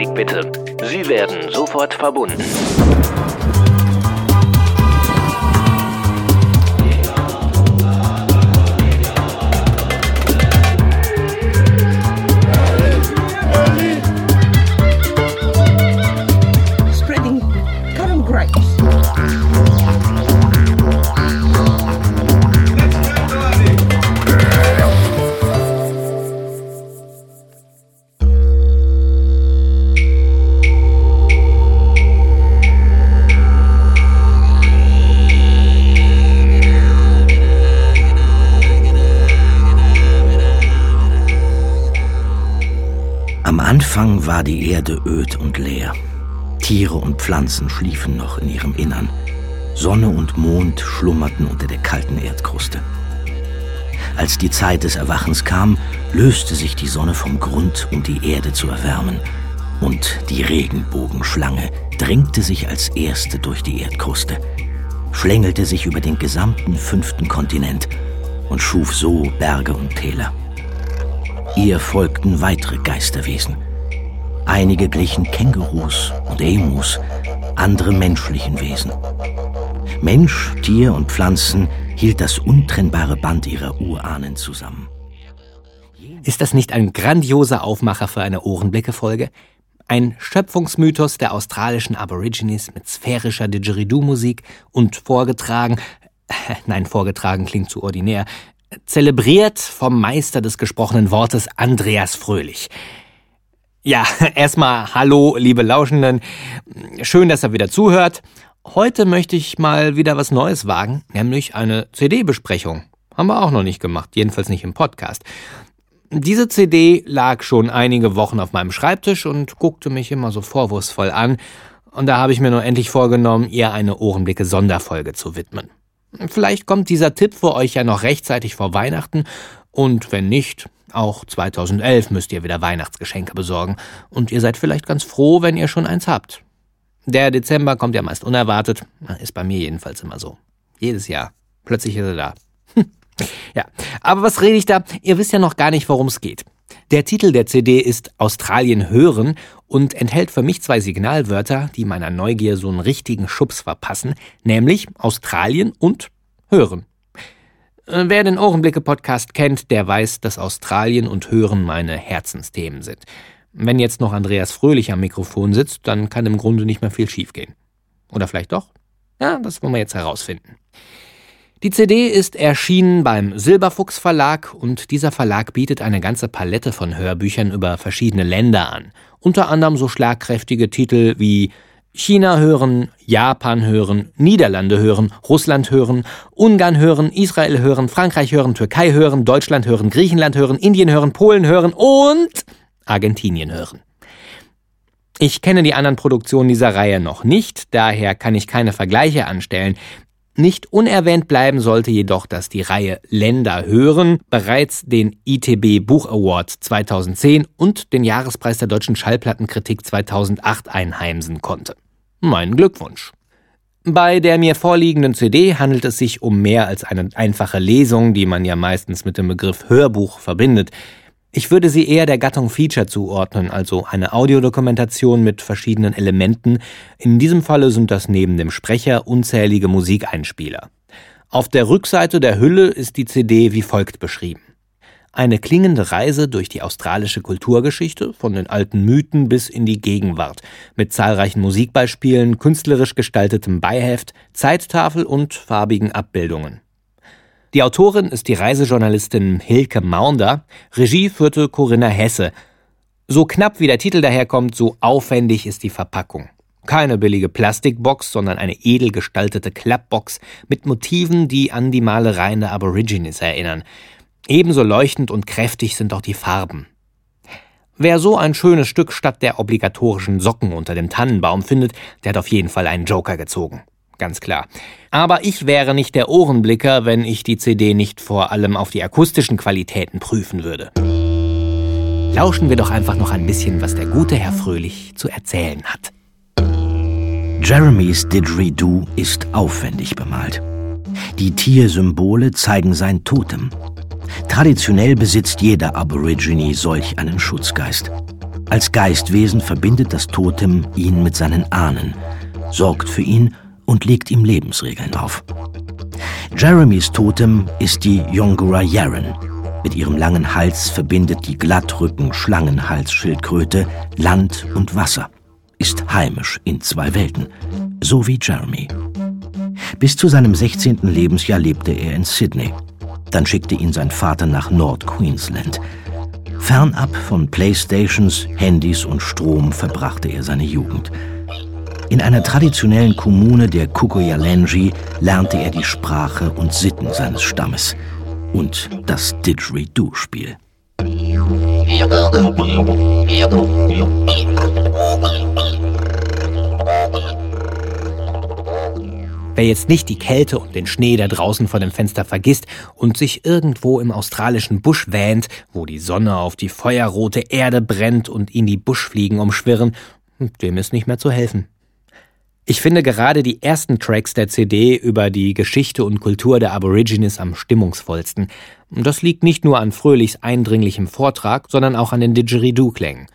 Augenblick bitte. Sie werden sofort verbunden. Anfang war die Erde öd und leer. Tiere und Pflanzen schliefen noch in ihrem Innern. Sonne und Mond schlummerten unter der kalten Erdkruste. Als die Zeit des Erwachens kam, löste sich die Sonne vom Grund, um die Erde zu erwärmen. Und die Regenbogenschlange drängte sich als erste durch die Erdkruste, schlängelte sich über den gesamten fünften Kontinent und schuf so Berge und Täler. Ihr folgten weitere Geisterwesen. Einige glichen Kängurus und Emus, andere menschlichen Wesen. Mensch, Tier und Pflanzen hielt das untrennbare Band ihrer Urahnen zusammen. Ist das nicht ein grandioser Aufmacher für eine Ohrenblicke-Folge? Ein Schöpfungsmythos der australischen Aborigines mit sphärischer Didgeridoo-Musik und vorgetragen, nein, vorgetragen klingt zu ordinär, zelebriert vom Meister des gesprochenen Wortes Andreas Fröhlich. Ja, erstmal hallo, liebe Lauschenden. Schön, dass ihr wieder zuhört. Heute möchte ich mal wieder was Neues wagen, nämlich eine CD-Besprechung. Haben wir auch noch nicht gemacht, jedenfalls nicht im Podcast. Diese CD lag schon einige Wochen auf meinem Schreibtisch und guckte mich immer so vorwurfsvoll an. Und da habe ich mir nur endlich vorgenommen, ihr eine Ohrenblicke-Sonderfolge zu widmen. Vielleicht kommt dieser Tipp für euch ja noch rechtzeitig vor Weihnachten und wenn nicht, auch 2011 müsst ihr wieder Weihnachtsgeschenke besorgen und ihr seid vielleicht ganz froh, wenn ihr schon eins habt. Der Dezember kommt ja meist unerwartet, ist bei mir jedenfalls immer so. Jedes Jahr. Plötzlich ist er da. ja, aber was rede ich da? Ihr wisst ja noch gar nicht, worum es geht. Der Titel der CD ist Australien hören und enthält für mich zwei Signalwörter, die meiner Neugier so einen richtigen Schubs verpassen, nämlich Australien und hören. Äh, Wer den Ohrenblicke-Podcast kennt, der weiß, dass Australien und Hören meine Herzensthemen sind. Wenn jetzt noch Andreas Fröhlich am Mikrofon sitzt, dann kann im Grunde nicht mehr viel schiefgehen. Oder vielleicht doch? Ja, das wollen wir jetzt herausfinden. Die CD ist erschienen beim Silberfuchs Verlag und dieser Verlag bietet eine ganze Palette von Hörbüchern über verschiedene Länder an. Unter anderem so schlagkräftige Titel wie China hören, Japan hören, Niederlande hören, Russland hören, Ungarn hören, Israel hören, Frankreich hören, Türkei hören, Deutschland hören, Griechenland hören, Indien hören, Polen hören und Argentinien hören. Ich kenne die anderen Produktionen dieser Reihe noch nicht, daher kann ich keine Vergleiche anstellen. Nicht unerwähnt bleiben sollte jedoch, dass die Reihe Länder hören bereits den ITB Buch Award 2010 und den Jahrespreis der deutschen Schallplattenkritik 2008 einheimsen konnte. Mein Glückwunsch. Bei der mir vorliegenden CD handelt es sich um mehr als eine einfache Lesung, die man ja meistens mit dem Begriff Hörbuch verbindet. Ich würde sie eher der Gattung Feature zuordnen, also eine Audiodokumentation mit verschiedenen Elementen. In diesem Falle sind das neben dem Sprecher unzählige Musikeinspieler. Auf der Rückseite der Hülle ist die CD wie folgt beschrieben. Eine klingende Reise durch die australische Kulturgeschichte, von den alten Mythen bis in die Gegenwart, mit zahlreichen Musikbeispielen, künstlerisch gestaltetem Beiheft, Zeittafel und farbigen Abbildungen. Die Autorin ist die Reisejournalistin Hilke Maunder, Regie führte Corinna Hesse. So knapp wie der Titel daherkommt, so aufwendig ist die Verpackung. Keine billige Plastikbox, sondern eine edel gestaltete Klappbox mit Motiven, die an die Malereien der Aborigines erinnern. Ebenso leuchtend und kräftig sind auch die Farben. Wer so ein schönes Stück statt der obligatorischen Socken unter dem Tannenbaum findet, der hat auf jeden Fall einen Joker gezogen. Ganz klar. Aber ich wäre nicht der Ohrenblicker, wenn ich die CD nicht vor allem auf die akustischen Qualitäten prüfen würde. Lauschen wir doch einfach noch ein bisschen, was der gute Herr Fröhlich zu erzählen hat. Jeremys Didgeridoo ist aufwendig bemalt. Die Tiersymbole zeigen sein Totem. Traditionell besitzt jeder Aborigine solch einen Schutzgeist. Als Geistwesen verbindet das Totem ihn mit seinen Ahnen, sorgt für ihn und legt ihm Lebensregeln auf. Jeremys Totem ist die Yongura Yaren. Mit ihrem langen Hals verbindet die Glattrücken-Schlangenhalsschildkröte Land und Wasser, ist heimisch in zwei Welten, so wie Jeremy. Bis zu seinem 16. Lebensjahr lebte er in Sydney. Dann schickte ihn sein Vater nach Nord-Queensland. Fernab von Playstations, Handys und Strom verbrachte er seine Jugend. In einer traditionellen Kommune der Kukuyalenji lernte er die Sprache und Sitten seines Stammes und das Didgeridoo-Spiel. Wer jetzt nicht die Kälte und den Schnee da draußen vor dem Fenster vergisst und sich irgendwo im australischen Busch wähnt, wo die Sonne auf die feuerrote Erde brennt und ihn die Buschfliegen umschwirren, dem ist nicht mehr zu helfen. Ich finde gerade die ersten Tracks der CD über die Geschichte und Kultur der Aborigines am stimmungsvollsten. Das liegt nicht nur an Fröhlichs eindringlichem Vortrag, sondern auch an den Didgeridoo-Klängen.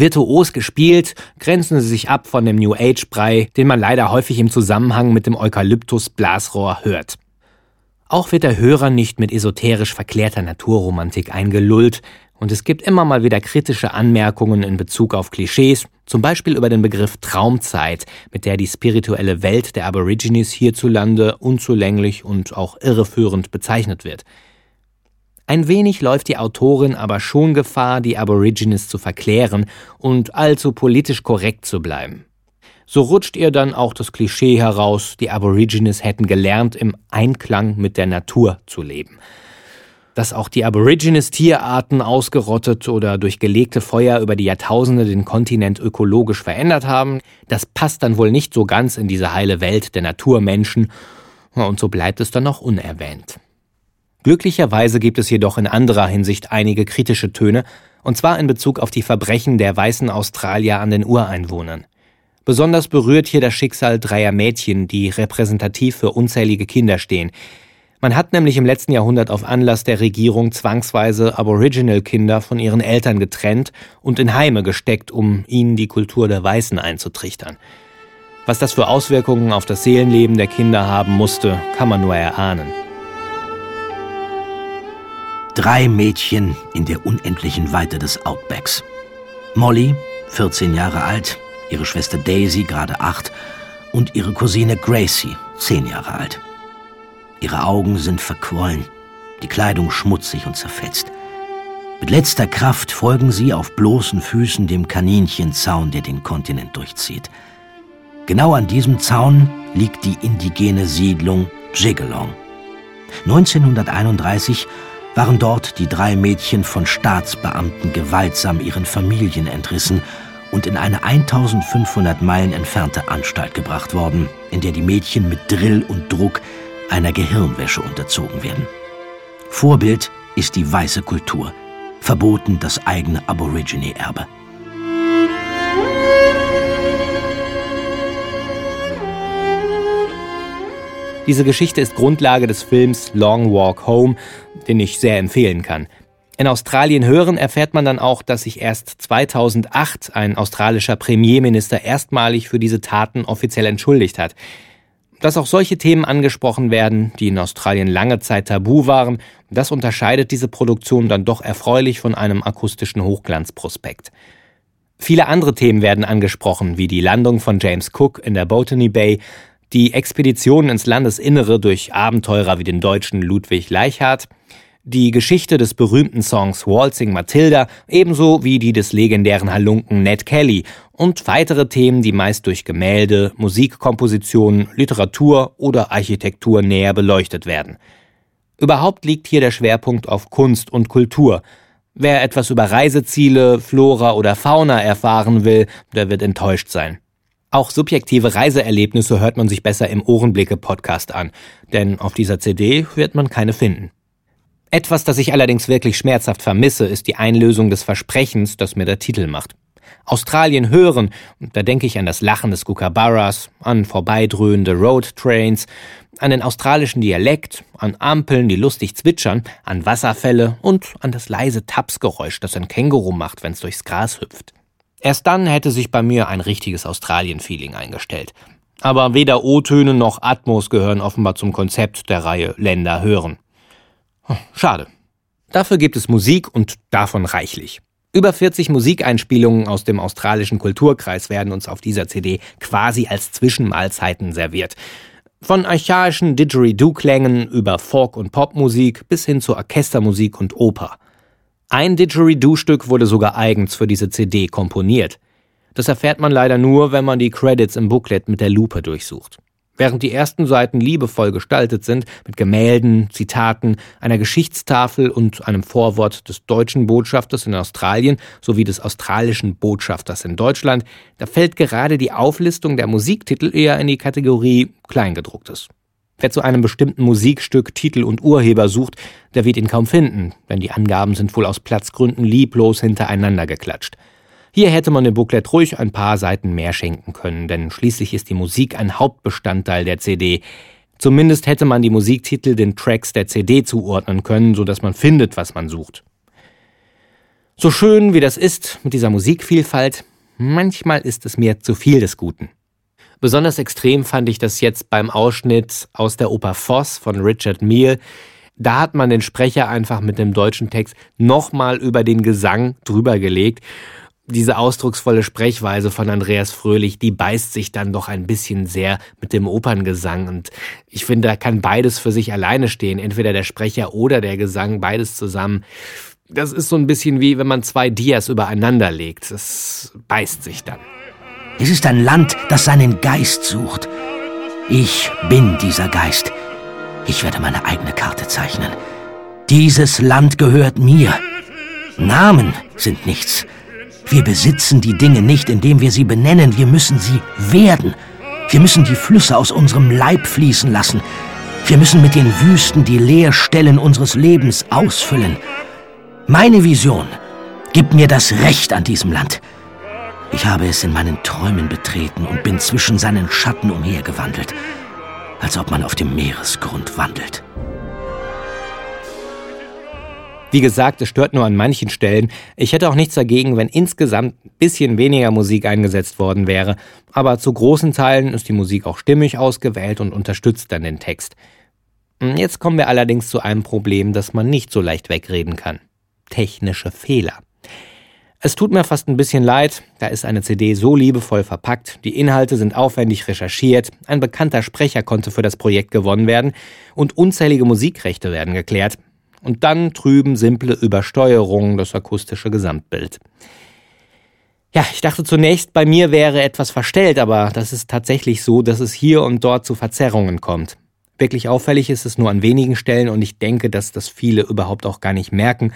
Virtuos gespielt, grenzen sie sich ab von dem New Age-Brei, den man leider häufig im Zusammenhang mit dem Eukalyptus-Blasrohr hört. Auch wird der Hörer nicht mit esoterisch verklärter Naturromantik eingelullt, und es gibt immer mal wieder kritische Anmerkungen in Bezug auf Klischees, zum Beispiel über den Begriff Traumzeit, mit der die spirituelle Welt der Aborigines hierzulande unzulänglich und auch irreführend bezeichnet wird. Ein wenig läuft die Autorin aber schon Gefahr, die Aborigines zu verklären und allzu politisch korrekt zu bleiben. So rutscht ihr dann auch das Klischee heraus, die Aborigines hätten gelernt, im Einklang mit der Natur zu leben – dass auch die Aborigines Tierarten ausgerottet oder durch gelegte Feuer über die Jahrtausende den Kontinent ökologisch verändert haben, das passt dann wohl nicht so ganz in diese heile Welt der Naturmenschen, und so bleibt es dann noch unerwähnt. Glücklicherweise gibt es jedoch in anderer Hinsicht einige kritische Töne, und zwar in Bezug auf die Verbrechen der weißen Australier an den Ureinwohnern. Besonders berührt hier das Schicksal dreier Mädchen, die repräsentativ für unzählige Kinder stehen, man hat nämlich im letzten Jahrhundert auf Anlass der Regierung zwangsweise Aboriginal-Kinder von ihren Eltern getrennt und in Heime gesteckt, um ihnen die Kultur der Weißen einzutrichtern. Was das für Auswirkungen auf das Seelenleben der Kinder haben musste, kann man nur erahnen. Drei Mädchen in der unendlichen Weite des Outbacks. Molly, 14 Jahre alt, ihre Schwester Daisy, gerade acht, und ihre Cousine Gracie, 10 Jahre alt. Ihre Augen sind verquollen, die Kleidung schmutzig und zerfetzt. Mit letzter Kraft folgen sie auf bloßen Füßen dem Kaninchenzaun, der den Kontinent durchzieht. Genau an diesem Zaun liegt die indigene Siedlung Jigalong. 1931 waren dort die drei Mädchen von Staatsbeamten gewaltsam ihren Familien entrissen und in eine 1500 Meilen entfernte Anstalt gebracht worden, in der die Mädchen mit Drill und Druck einer Gehirnwäsche unterzogen werden. Vorbild ist die weiße Kultur, verboten das eigene Aborigine-Erbe. Diese Geschichte ist Grundlage des Films Long Walk Home, den ich sehr empfehlen kann. In Australien hören erfährt man dann auch, dass sich erst 2008 ein australischer Premierminister erstmalig für diese Taten offiziell entschuldigt hat. Dass auch solche Themen angesprochen werden, die in Australien lange Zeit tabu waren, das unterscheidet diese Produktion dann doch erfreulich von einem akustischen Hochglanzprospekt. Viele andere Themen werden angesprochen, wie die Landung von James Cook in der Botany Bay, die Expeditionen ins Landesinnere durch Abenteurer wie den deutschen Ludwig Leichhardt, die Geschichte des berühmten Songs Waltzing Matilda ebenso wie die des legendären Halunken Ned Kelly und weitere Themen, die meist durch Gemälde, Musikkompositionen, Literatur oder Architektur näher beleuchtet werden. Überhaupt liegt hier der Schwerpunkt auf Kunst und Kultur. Wer etwas über Reiseziele, Flora oder Fauna erfahren will, der wird enttäuscht sein. Auch subjektive Reiseerlebnisse hört man sich besser im Ohrenblicke-Podcast an, denn auf dieser CD wird man keine finden. Etwas, das ich allerdings wirklich schmerzhaft vermisse, ist die Einlösung des Versprechens, das mir der Titel macht. Australien hören, da denke ich an das Lachen des Kookaburras, an vorbeidröhnende Roadtrains, an den australischen Dialekt, an Ampeln, die lustig zwitschern, an Wasserfälle und an das leise Tapsgeräusch, das ein Känguru macht, wenn es durchs Gras hüpft. Erst dann hätte sich bei mir ein richtiges Australien-Feeling eingestellt. Aber weder O-Töne noch Atmos gehören offenbar zum Konzept der Reihe Länder hören. Hm, schade. Dafür gibt es Musik und davon reichlich. Über 40 Musikeinspielungen aus dem australischen Kulturkreis werden uns auf dieser CD quasi als Zwischenmahlzeiten serviert. Von archaischen Didgeridoo-Klängen über Folk- und Popmusik bis hin zu Orchestermusik und Oper. Ein Didgeridoo-Stück wurde sogar eigens für diese CD komponiert. Das erfährt man leider nur, wenn man die Credits im Booklet mit der Lupe durchsucht. Während die ersten Seiten liebevoll gestaltet sind, mit Gemälden, Zitaten, einer Geschichtstafel und einem Vorwort des deutschen Botschafters in Australien sowie des australischen Botschafters in Deutschland, da fällt gerade die Auflistung der Musiktitel eher in die Kategorie Kleingedrucktes. Wer zu einem bestimmten Musikstück Titel und Urheber sucht, der wird ihn kaum finden, denn die Angaben sind wohl aus Platzgründen lieblos hintereinander geklatscht. Hier hätte man dem Booklet ruhig ein paar Seiten mehr schenken können, denn schließlich ist die Musik ein Hauptbestandteil der CD. Zumindest hätte man die Musiktitel den Tracks der CD zuordnen können, so dass man findet, was man sucht. So schön wie das ist mit dieser Musikvielfalt, manchmal ist es mir zu viel des Guten. Besonders extrem fand ich das jetzt beim Ausschnitt aus der Oper Voss von Richard Meal. Da hat man den Sprecher einfach mit dem deutschen Text nochmal über den Gesang drüber gelegt diese ausdrucksvolle Sprechweise von Andreas Fröhlich, die beißt sich dann doch ein bisschen sehr mit dem Operngesang. Und ich finde, da kann beides für sich alleine stehen. Entweder der Sprecher oder der Gesang, beides zusammen. Das ist so ein bisschen wie wenn man zwei Dias übereinander legt. Das beißt sich dann. Es ist ein Land, das seinen Geist sucht. Ich bin dieser Geist. Ich werde meine eigene Karte zeichnen. Dieses Land gehört mir. Namen sind nichts. Wir besitzen die Dinge nicht, indem wir sie benennen, wir müssen sie werden. Wir müssen die Flüsse aus unserem Leib fließen lassen. Wir müssen mit den Wüsten die Leerstellen unseres Lebens ausfüllen. Meine Vision gibt mir das Recht an diesem Land. Ich habe es in meinen Träumen betreten und bin zwischen seinen Schatten umhergewandelt, als ob man auf dem Meeresgrund wandelt. Wie gesagt, es stört nur an manchen Stellen. Ich hätte auch nichts dagegen, wenn insgesamt ein bisschen weniger Musik eingesetzt worden wäre. Aber zu großen Teilen ist die Musik auch stimmig ausgewählt und unterstützt dann den Text. Jetzt kommen wir allerdings zu einem Problem, das man nicht so leicht wegreden kann. Technische Fehler. Es tut mir fast ein bisschen leid, da ist eine CD so liebevoll verpackt, die Inhalte sind aufwendig recherchiert, ein bekannter Sprecher konnte für das Projekt gewonnen werden und unzählige Musikrechte werden geklärt, und dann trüben simple Übersteuerungen das akustische Gesamtbild. Ja, ich dachte zunächst, bei mir wäre etwas verstellt, aber das ist tatsächlich so, dass es hier und dort zu Verzerrungen kommt. Wirklich auffällig ist es nur an wenigen Stellen und ich denke, dass das viele überhaupt auch gar nicht merken.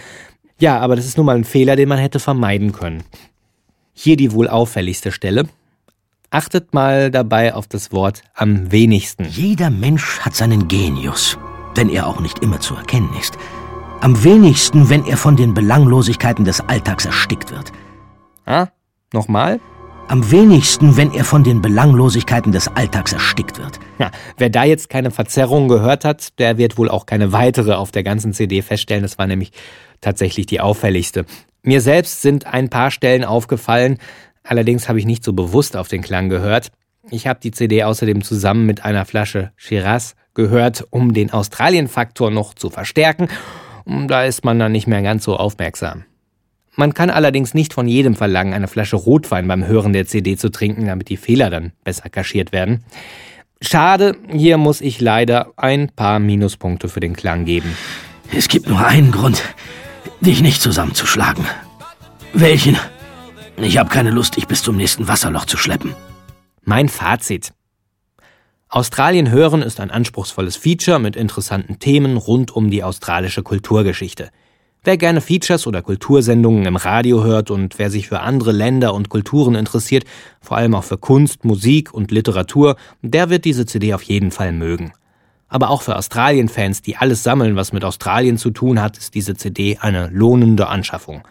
Ja, aber das ist nun mal ein Fehler, den man hätte vermeiden können. Hier die wohl auffälligste Stelle. Achtet mal dabei auf das Wort am wenigsten. Jeder Mensch hat seinen Genius wenn er auch nicht immer zu erkennen ist. Am wenigsten, wenn er von den Belanglosigkeiten des Alltags erstickt wird. Ah, nochmal? Am wenigsten, wenn er von den Belanglosigkeiten des Alltags erstickt wird. Ja, wer da jetzt keine Verzerrung gehört hat, der wird wohl auch keine weitere auf der ganzen CD feststellen. Das war nämlich tatsächlich die auffälligste. Mir selbst sind ein paar Stellen aufgefallen, allerdings habe ich nicht so bewusst auf den Klang gehört. Ich habe die CD außerdem zusammen mit einer Flasche Shiraz gehört, um den Australien-Faktor noch zu verstärken. Da ist man dann nicht mehr ganz so aufmerksam. Man kann allerdings nicht von jedem verlangen, eine Flasche Rotwein beim Hören der CD zu trinken, damit die Fehler dann besser kaschiert werden. Schade, hier muss ich leider ein paar Minuspunkte für den Klang geben. Es gibt nur einen Grund, dich nicht zusammenzuschlagen. Welchen? Ich habe keine Lust, dich bis zum nächsten Wasserloch zu schleppen. Mein Fazit. Australien hören ist ein anspruchsvolles Feature mit interessanten Themen rund um die australische Kulturgeschichte. Wer gerne Features oder Kultursendungen im Radio hört und wer sich für andere Länder und Kulturen interessiert, vor allem auch für Kunst, Musik und Literatur, der wird diese CD auf jeden Fall mögen. Aber auch für Australien-Fans, die alles sammeln, was mit Australien zu tun hat, ist diese CD eine lohnende Anschaffung.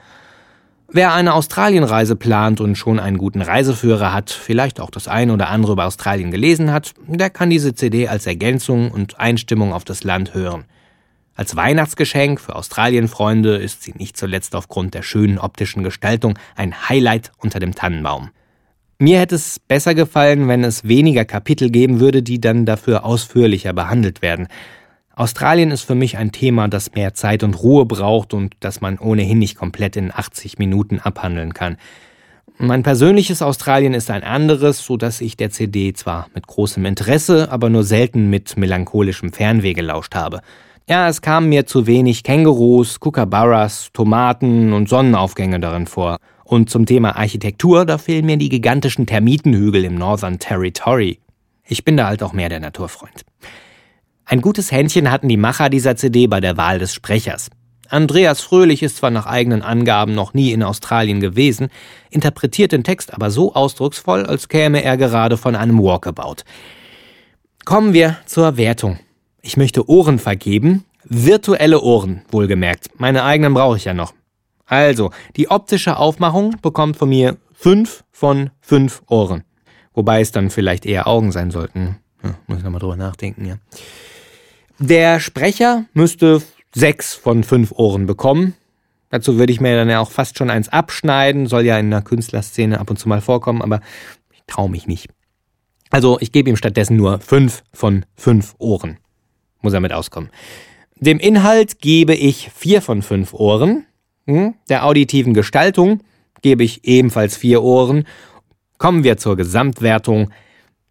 Wer eine Australienreise plant und schon einen guten Reiseführer hat, vielleicht auch das eine oder andere über Australien gelesen hat, der kann diese CD als Ergänzung und Einstimmung auf das Land hören. Als Weihnachtsgeschenk für Australienfreunde ist sie nicht zuletzt aufgrund der schönen optischen Gestaltung ein Highlight unter dem Tannenbaum. Mir hätte es besser gefallen, wenn es weniger Kapitel geben würde, die dann dafür ausführlicher behandelt werden. Australien ist für mich ein Thema, das mehr Zeit und Ruhe braucht und das man ohnehin nicht komplett in 80 Minuten abhandeln kann. Mein persönliches Australien ist ein anderes, so dass ich der CD zwar mit großem Interesse, aber nur selten mit melancholischem Fernweh gelauscht habe. Ja, es kamen mir zu wenig Kängurus, Kookaburras, Tomaten und Sonnenaufgänge darin vor. Und zum Thema Architektur, da fehlen mir die gigantischen Termitenhügel im Northern Territory. Ich bin da halt auch mehr der Naturfreund. Ein gutes Händchen hatten die Macher dieser CD bei der Wahl des Sprechers. Andreas Fröhlich ist zwar nach eigenen Angaben noch nie in Australien gewesen, interpretiert den Text aber so ausdrucksvoll, als käme er gerade von einem Walkabout. Kommen wir zur Wertung. Ich möchte Ohren vergeben. Virtuelle Ohren, wohlgemerkt. Meine eigenen brauche ich ja noch. Also, die optische Aufmachung bekommt von mir fünf von fünf Ohren. Wobei es dann vielleicht eher Augen sein sollten. Ja, muss ich nochmal drüber nachdenken, ja. Der Sprecher müsste sechs von fünf Ohren bekommen. Dazu würde ich mir dann ja auch fast schon eins abschneiden. Soll ja in einer Künstlerszene ab und zu mal vorkommen, aber ich traue mich nicht. Also ich gebe ihm stattdessen nur fünf von fünf Ohren muss er mit auskommen. Dem Inhalt gebe ich vier von fünf Ohren. Hm? Der auditiven Gestaltung gebe ich ebenfalls vier Ohren. Kommen wir zur Gesamtwertung.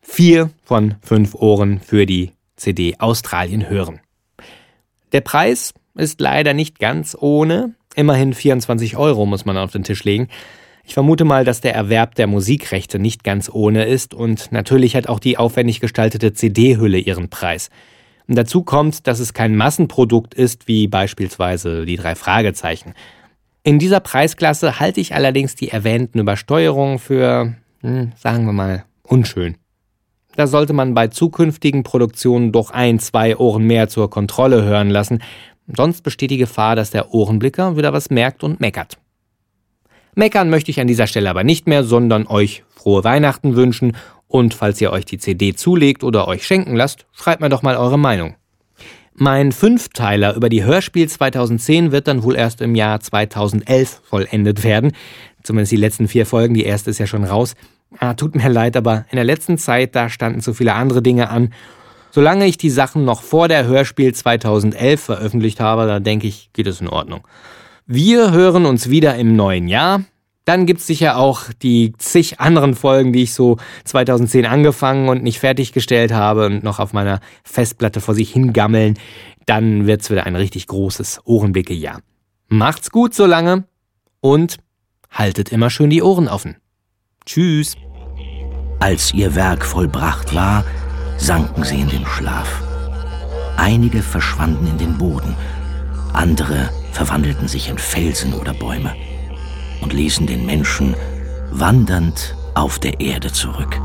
Vier von fünf Ohren für die CD Australien hören. Der Preis ist leider nicht ganz ohne. Immerhin 24 Euro muss man auf den Tisch legen. Ich vermute mal, dass der Erwerb der Musikrechte nicht ganz ohne ist und natürlich hat auch die aufwendig gestaltete CD-Hülle ihren Preis. Und dazu kommt, dass es kein Massenprodukt ist, wie beispielsweise die drei Fragezeichen. In dieser Preisklasse halte ich allerdings die erwähnten Übersteuerungen für, hm, sagen wir mal, unschön. Da sollte man bei zukünftigen Produktionen doch ein, zwei Ohren mehr zur Kontrolle hören lassen, sonst besteht die Gefahr, dass der Ohrenblicker wieder was merkt und meckert. Meckern möchte ich an dieser Stelle aber nicht mehr, sondern euch frohe Weihnachten wünschen und falls ihr euch die CD zulegt oder euch schenken lasst, schreibt mir doch mal eure Meinung. Mein Fünfteiler über die Hörspiel 2010 wird dann wohl erst im Jahr 2011 vollendet werden. Zumindest die letzten vier Folgen, die erste ist ja schon raus. Ah, tut mir leid, aber in der letzten Zeit, da standen so viele andere Dinge an. Solange ich die Sachen noch vor der Hörspiel 2011 veröffentlicht habe, da denke ich, geht es in Ordnung. Wir hören uns wieder im neuen Jahr. Dann gibt's sicher auch die zig anderen Folgen, die ich so 2010 angefangen und nicht fertiggestellt habe und noch auf meiner Festplatte vor sich hingammeln. Dann wird's wieder ein richtig großes Ohrenblicke-Jahr. Macht's gut so lange und haltet immer schön die Ohren offen. Tschüss. Als ihr Werk vollbracht war, sanken sie in den Schlaf. Einige verschwanden in den Boden, andere verwandelten sich in Felsen oder Bäume und ließen den Menschen wandernd auf der Erde zurück.